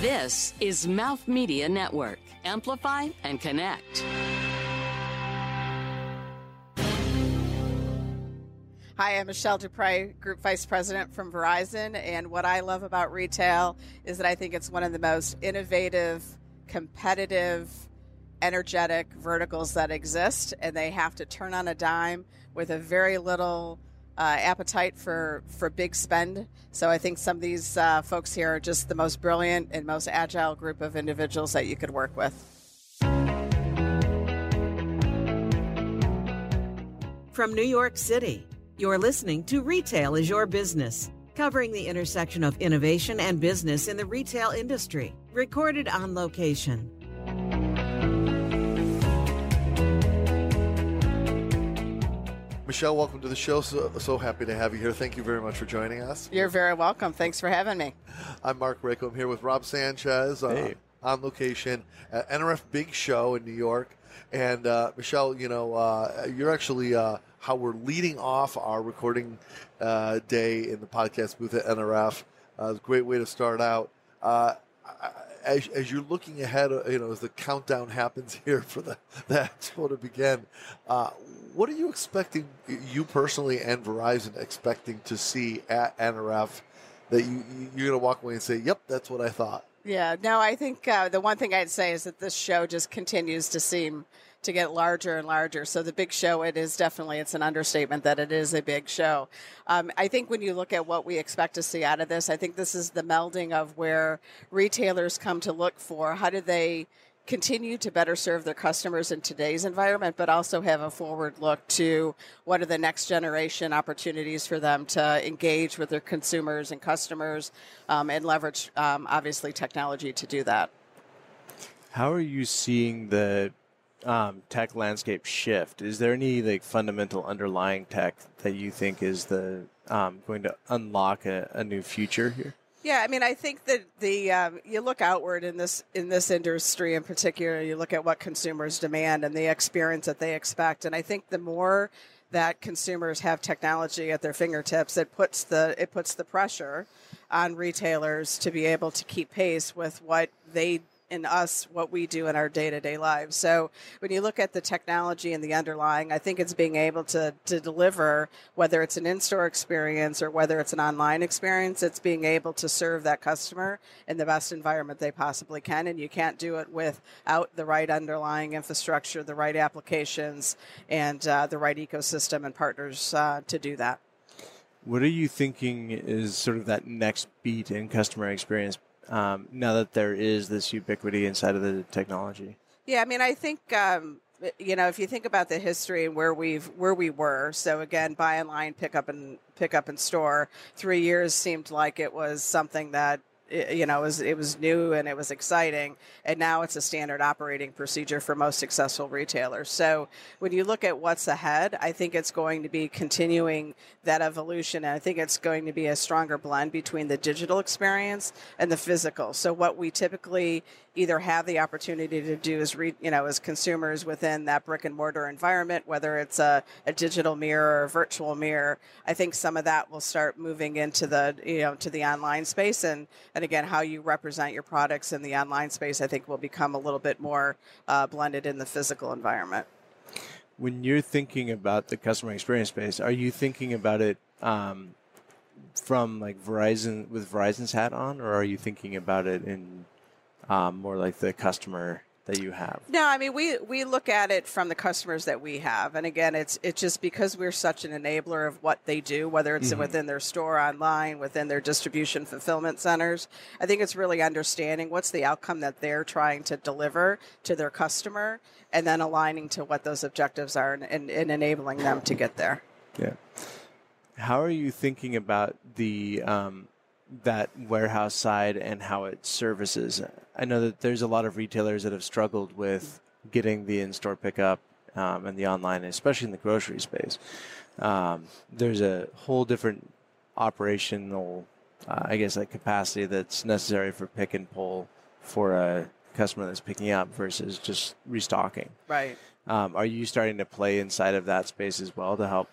This is Mouth Media Network. Amplify and connect. Hi, I'm Michelle Dupre, Group Vice President from Verizon. And what I love about retail is that I think it's one of the most innovative, competitive, energetic verticals that exist. And they have to turn on a dime with a very little uh, appetite for, for big spend. So I think some of these uh, folks here are just the most brilliant and most agile group of individuals that you could work with. From New York City, you're listening to Retail is Your Business, covering the intersection of innovation and business in the retail industry. Recorded on location. Michelle, welcome to the show. So, so happy to have you here. Thank you very much for joining us. You're very welcome. Thanks for having me. I'm Mark Rako. I'm here with Rob Sanchez uh, Hey. on location at NRF Big Show in New York. And uh, Michelle, you know, uh, you're actually uh, how we're leading off our recording uh, day in the podcast booth at NRF. Uh, it's a great way to start out. Uh, I- as, as you're looking ahead, uh, you know, as the countdown happens here for the, the expo to begin, uh, what are you expecting, you personally and Verizon expecting to see at NRF that you- you're going to walk away and say, yep, that's what I thought? Yeah, no, I think uh, the one thing I'd say is that this show just continues to seem to get larger and larger. So the big show, it is definitely, it's an understatement that it is a big show. Um, I think when you look at what we expect to see out of this, I think this is the melding of where retailers come to look for how do they continue to better serve their customers in today's environment, but also have a forward look to what are the next generation opportunities for them to engage with their consumers and customers um, and leverage, um, obviously, technology to do that. How are you seeing the um, tech landscape shift? Is there any like fundamental underlying tech that you think is the um, going to unlock a, a new future here? Yeah, I mean, I think that the um, you look outward in this in this industry in particular. You look at what consumers demand and the experience that they expect, and I think the more that consumers have technology at their fingertips, it puts the it puts the pressure on retailers to be able to keep pace with what they in us what we do in our day-to-day lives. So when you look at the technology and the underlying, I think it's being able to to deliver whether it's an in-store experience or whether it's an online experience, it's being able to serve that customer in the best environment they possibly can and you can't do it without the right underlying infrastructure, the right applications and uh, the right ecosystem and partners uh, to do that. What are you thinking is sort of that next beat in customer experience um, now that there is this ubiquity inside of the technology? Yeah, I mean, I think um, you know if you think about the history and where we've where we were. So again, buy online, pick up and pick up in store. Three years seemed like it was something that you know it was it was new and it was exciting, and now it's a standard operating procedure for most successful retailers. So when you look at what's ahead, I think it's going to be continuing that evolution, and I think it's going to be a stronger blend between the digital experience and the physical. So what we typically either have the opportunity to do as re, you know as consumers within that brick and mortar environment, whether it's a, a digital mirror or a virtual mirror. I think some of that will start moving into the you know to the online space, and and again how you represent your products in the online space, I think will become a little bit more uh, blended in the physical environment. When you're thinking about the customer experience space, are you thinking about it um, from like Verizon with Verizon's hat on, or are you thinking about it in um, more like the customer that you have? No, I mean we we look at it from the customers that we have, and again, it's it's just because we're such an enabler of what they do, whether it's within their store, online, within their distribution fulfillment centers. I think it's really understanding what's the outcome that they're trying to deliver to their customer, and then aligning to what those objectives are, and, and, and enabling them to get there. Yeah. How are you thinking about the um, that warehouse side and how it services? I know that there's a lot of retailers that have struggled with getting the in-store pickup um, and the online, especially in the grocery space. Um, there's a whole different operational, uh, I guess, like capacity that's necessary for pick and pull for a customer that's picking up versus just restocking. Right. Um, are you starting to play inside of that space as well to help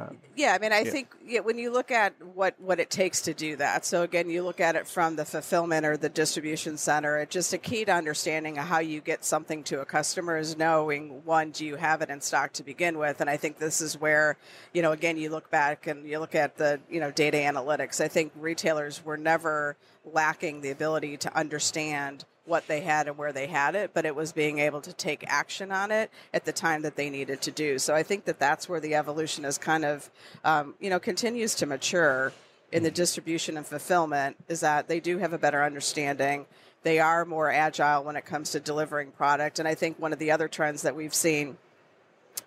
Um, Yeah, I mean, I Yeah. think yeah, when you look at what what it takes to do that. So again, you look at it from the fulfillment or the distribution center. It just a key to understanding how you get something to a customer is knowing one, do you have it in stock to begin with? And I think this is where, you know, again, you look back and you look at the you know data analytics. I think retailers were never lacking the ability to understand what they had and where they had it, but it was being able to take action on it at the time that they needed to do. So I think that that's where the evolution is kind of, um, you know, continues to mature in the distribution and fulfillment. Is that they do have a better understanding. They are more agile when it comes to delivering product, and I think one of the other trends that we've seen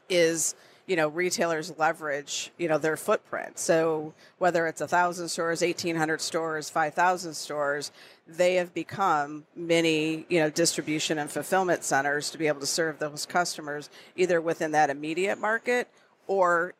is you know retailers leverage you know their footprint so whether it's a thousand stores 1800 stores 5000 stores they have become many you know distribution and fulfillment centers to be able to serve those customers either within that immediate market or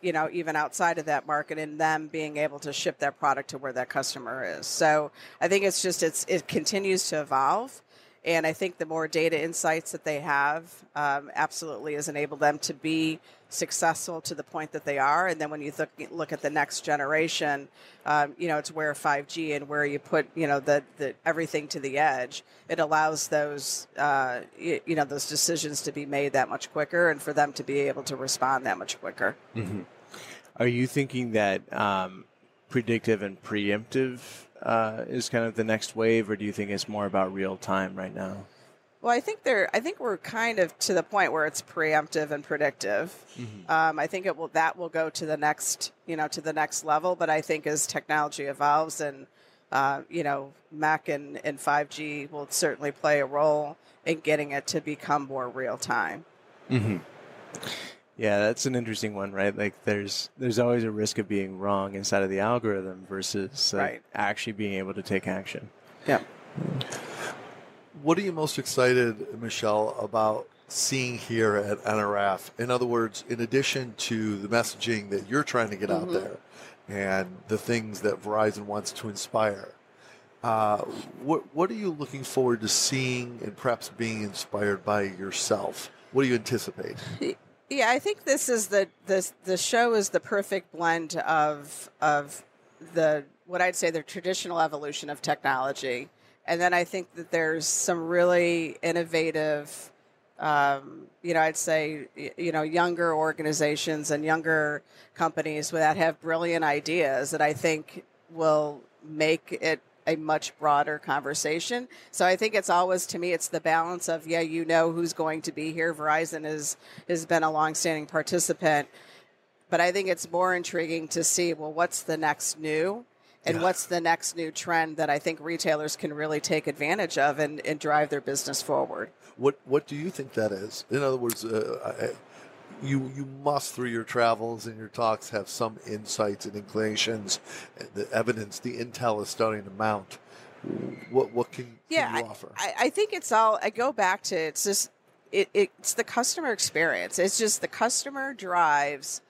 you know even outside of that market and them being able to ship that product to where that customer is. So i think it's just it's it continues to evolve and I think the more data insights that they have um, absolutely has enabled them to be successful to the point that they are. And then when you look, look at the next generation, um, you know, it's where 5G and where you put, you know, the, the everything to the edge. It allows those, uh, you, you know, those decisions to be made that much quicker and for them to be able to respond that much quicker. Are you thinking that um, predictive and preemptive uh, is kind of the next wave, or do you think it's more about real time right now? Well, I think they're. I think we're kind of to the point where it's preemptive and predictive. Um, I think it will. That will go to the next, you know, to the next level. But I think as technology evolves and, uh, you know, MEC and and five G will certainly play a role in getting it to become more real time. Yeah, that's an interesting one, right? Like, there's there's always a risk of being wrong inside of the algorithm versus like, Right. actually being able to take action. Yeah. What are you most excited, Michelle, about seeing here at NRF? In other words, in addition to the messaging that you're trying to get out there and the things that Verizon wants to inspire, uh, what what are you looking forward to seeing and perhaps being inspired by yourself? What do you anticipate? Yeah, I think this is the this the show is the perfect blend of of the what I'd say the traditional evolution of technology, and then I think that there's some really innovative, um, you know, I'd say you know younger organizations and younger companies that have brilliant ideas that I think will make it a much broader conversation. So I think it's always to me it's the balance of yeah, you know who's going to be here. Verizon is has been a longstanding participant, but I think it's more intriguing to see well what's the next new and what's the next new trend that I think retailers can really take advantage of and, and drive their business forward. What what do you think that is? In other words, uh, I, you you must through your travels and your talks have some insights and inclinations, the evidence, the intel is starting to mount. What what can, can yeah, you I- offer? I, I think it's all. I go back to it's just it, it's the customer experience. It's just the customer drives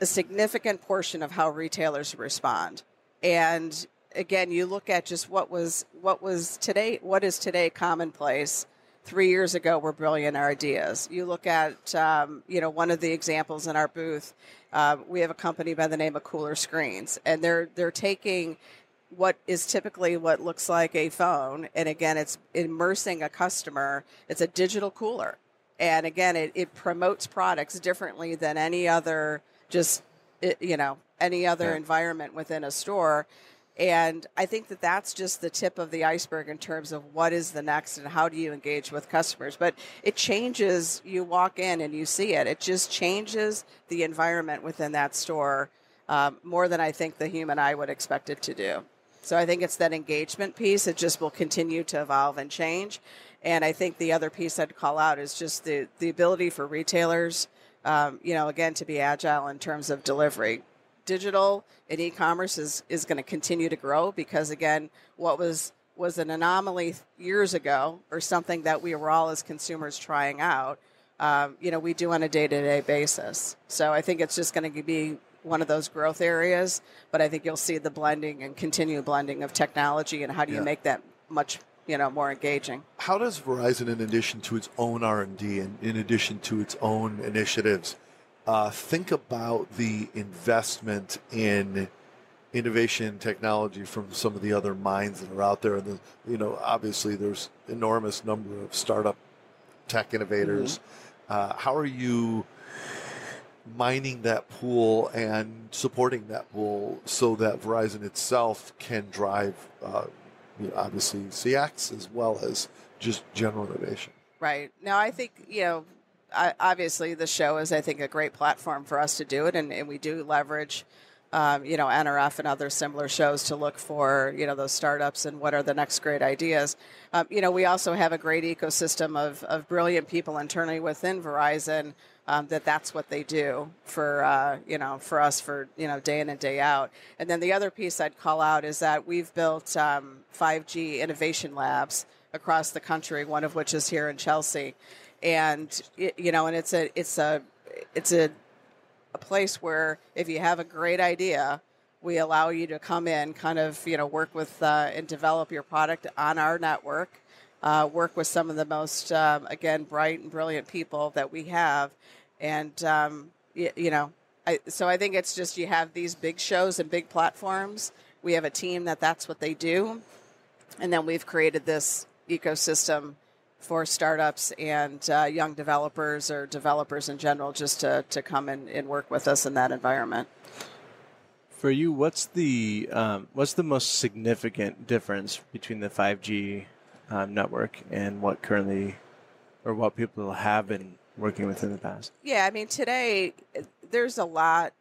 a significant portion of how retailers respond. And again, you look at just what was what was today. What is today commonplace? Three years ago, were brilliant ideas. You look at, um, you know, one of the examples in our booth. Uh, we have a company by the name of Cooler Screens, and they're they're taking what is typically what looks like a phone and again it's immersing a customer it's a digital cooler and again it, it promotes products differently than any other just you know any other Yeah. environment within a store and i think that that's just the tip of the iceberg in terms of what is the next and how do you engage with customers but it changes you walk in and you see it it just changes the environment within that store um, more than i think the human eye would expect it to do so I think it's that engagement piece. It just will continue to evolve and change. And I think the other piece I'd call out is just the, the ability for retailers, um, you know, again, to be agile in terms of delivery. Digital and e-commerce is, is going to continue to grow because again, what was was an anomaly years ago or something that we were all as consumers trying out, um, you know, we do on a day-to-day basis. So I think it's just going to be one of those growth areas, but I think you'll see the blending and continued blending of technology and how do you Yeah. make that much, you know, more engaging. How does Verizon, in addition to its own R and D and in addition to its own initiatives, uh, think about the investment in innovation technology from some of the other minds that are out there. And the, you know, obviously, there's enormous number of startup tech innovators. Mm-hmm. Uh, how are you mining that pool and supporting that pool so that Verizon itself can drive, uh, you know, obviously, CX as well as just general innovation? Right. Now, I think, you know, obviously the show is, I think, a great platform for us to do it, and, and we do leverage. Um, you know, NRF and other similar shows to look for, you know, those startups and what are the next great ideas. Um, you know, we also have a great ecosystem of, of brilliant people internally within Verizon um, that that's what they do for, uh, you know, for us for, you know, day in and day out. And then the other piece I'd call out is that we've built 5G um, innovation labs across the country, one of which is here in Chelsea and you know, and it's a it's a it's a a place where if you have a great idea, we allow you to come in, kind of you know, work with uh, and develop your product on our network. Uh, work with some of the most um, again bright and brilliant people that we have, and um, you, you know, I, so I think it's just you have these big shows and big platforms. We have a team that that's what they do, and then we've created this ecosystem for startups and uh, young developers or developers in general just to, to come and, and work with us in that environment. For you, what's the um, what's the most significant difference between the 5G um, network and what currently or what people have been working with in the past? Yeah, I mean today there's a lot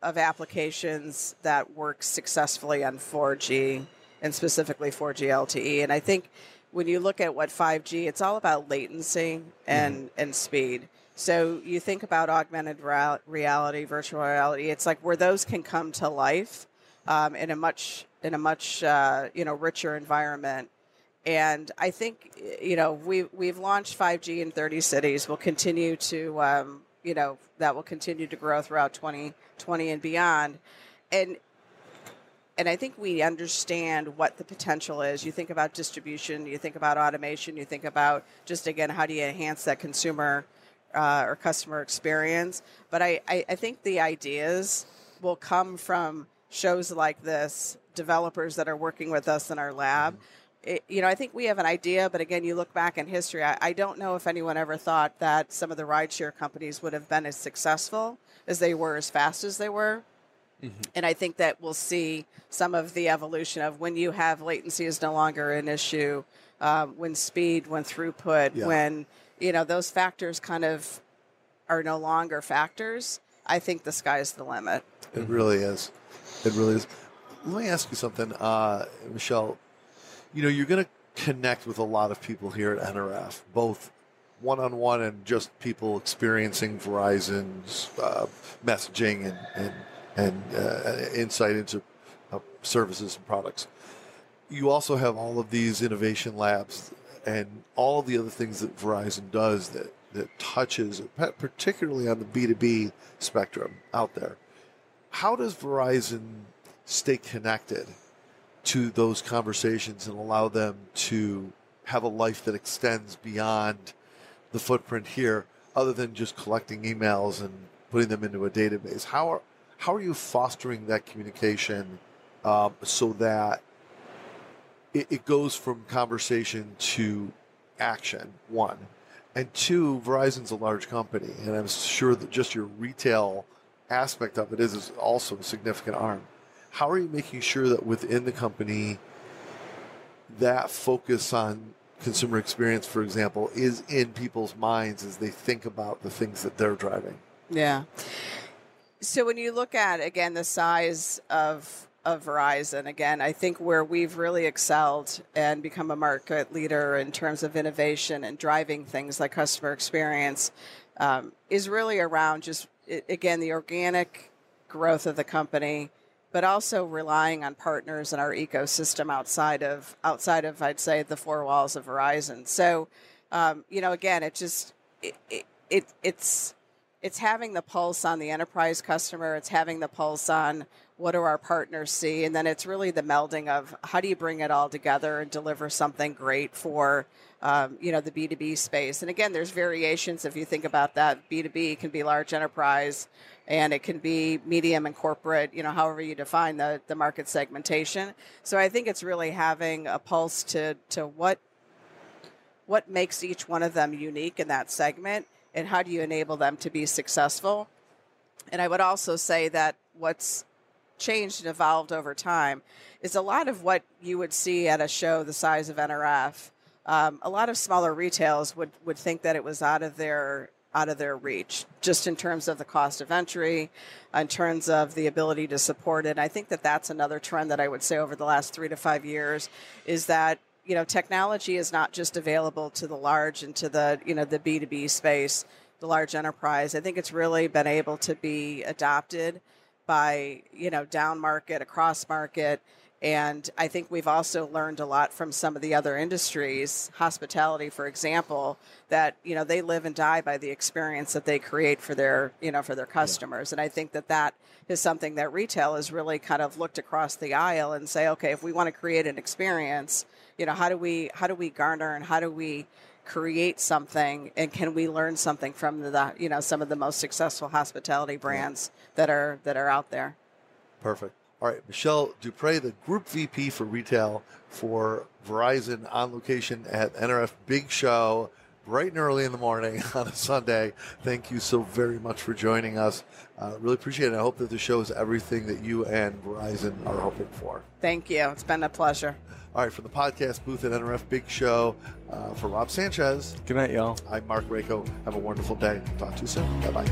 of applications that work successfully on 4G and specifically 4G LTE, and I think when you look at what 5G, it's all about latency and, mm-hmm. and speed. So you think about augmented reality, virtual reality. It's like where those can come to life um, in a much in a much uh, you know richer environment. And I think you know we we've launched 5G in 30 cities. We'll continue to um, you know that will continue to grow throughout 2020 and beyond. And and I think we understand what the potential is. You think about distribution, you think about automation, you think about just again how do you enhance that consumer uh, or customer experience. But I, I, I think the ideas will come from shows like this, developers that are working with us in our lab. It, you know, I think we have an idea, but again, you look back in history, I, I, don't know if anyone ever thought that some of the rideshare companies would have been as successful as they were, as fast as they were. Mm-hmm. And I think that we'll see some of the evolution of when you have latency is no longer an issue, um, when speed, when throughput, yeah. when you know those factors kind of are no longer factors. I think the sky's the limit. It really is. It really is. Let me ask you something, uh, Michelle. You know, you're going to connect with a lot of people here at NRF, both one on one and just people experiencing Verizon's uh, messaging and, and and uh, insight into uh, services and products. You also have all of these innovation labs and all of the other things that Verizon does that, that touches, particularly on the B2B spectrum out there. How does Verizon stay connected to those conversations and allow them to have a life that extends beyond the footprint here, other than just collecting emails and putting them into a database? How are, how are you fostering that communication um, so that it, it goes from conversation to action? One, and two, Verizon's a large company, and I'm sure that just your retail aspect of it is, is also a significant arm. How are you making sure that within the company, that focus on consumer experience, for example, is in people's minds as they think about the things that they're driving? Yeah. So when you look at again the size of of Verizon, again, I think where we've really excelled and become a market leader in terms of innovation and driving things like customer experience um, is really around just again the organic growth of the company, but also relying on partners in our ecosystem outside of outside of I'd say the four walls of Verizon. So um, you know, again, it just it, it, it it's it's having the pulse on the enterprise customer. It's having the pulse on what do our partners see. And then it's really the melding of how do you bring it all together and deliver something great for um, you know the b2b space. And again there's variations. If you think about that b2b can be large enterprise and it can be medium and corporate you know however you define the, the market segmentation. So i think it's really having a pulse to to what what makes each one of them unique in that segment and how do you enable them to be successful and i would also say that what's changed and evolved over time is a lot of what you would see at a show the size of NRF. Um, a lot of smaller retails would, would think that it was out of their out of their reach, just in terms of the cost of entry, in terms of the ability to support it. I think that that's another trend that I would say over the last three to five years is that you know technology is not just available to the large and to the you know the B two B space, the large enterprise. I think it's really been able to be adopted by you know down market, across market, and I think we've also learned a lot from some of the other industries, hospitality, for example, that you know they live and die by the experience that they create for their you know for their customers, and I think that that is something that retail has really kind of looked across the aisle and say, okay, if we want to create an experience, you know, how do we how do we garner and how do we create something and can we learn something from the you know some of the most successful hospitality brands that are that are out there? Perfect. All right, Michelle Dupre, the Group VP for Retail for Verizon on location at NRF Big Show, bright and early in the morning on a Sunday. Thank you so very much for joining us. Uh, really appreciate it. I hope that the show is everything that you and Verizon are hoping for. thank you it's been a pleasure All right, from the podcast booth at NRF Big Show, uh, for Rob Sanchez, Good night, y'all. I'm Mark Rako. Have a wonderful day. Talk to you soon. Bye bye.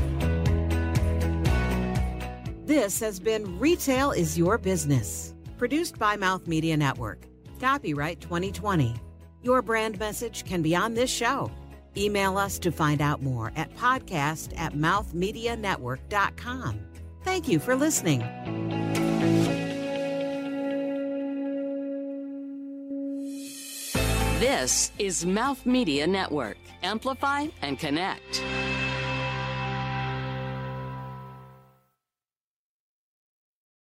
This has been Retail is Your Business, produced by Mouth Media Network. Copyright 2020. Your brand message can be on this show. Email us to find out more at podcast at mouthmedianetwork.com. Thank you for listening. This is Mouth Media Network. Amplify and connect.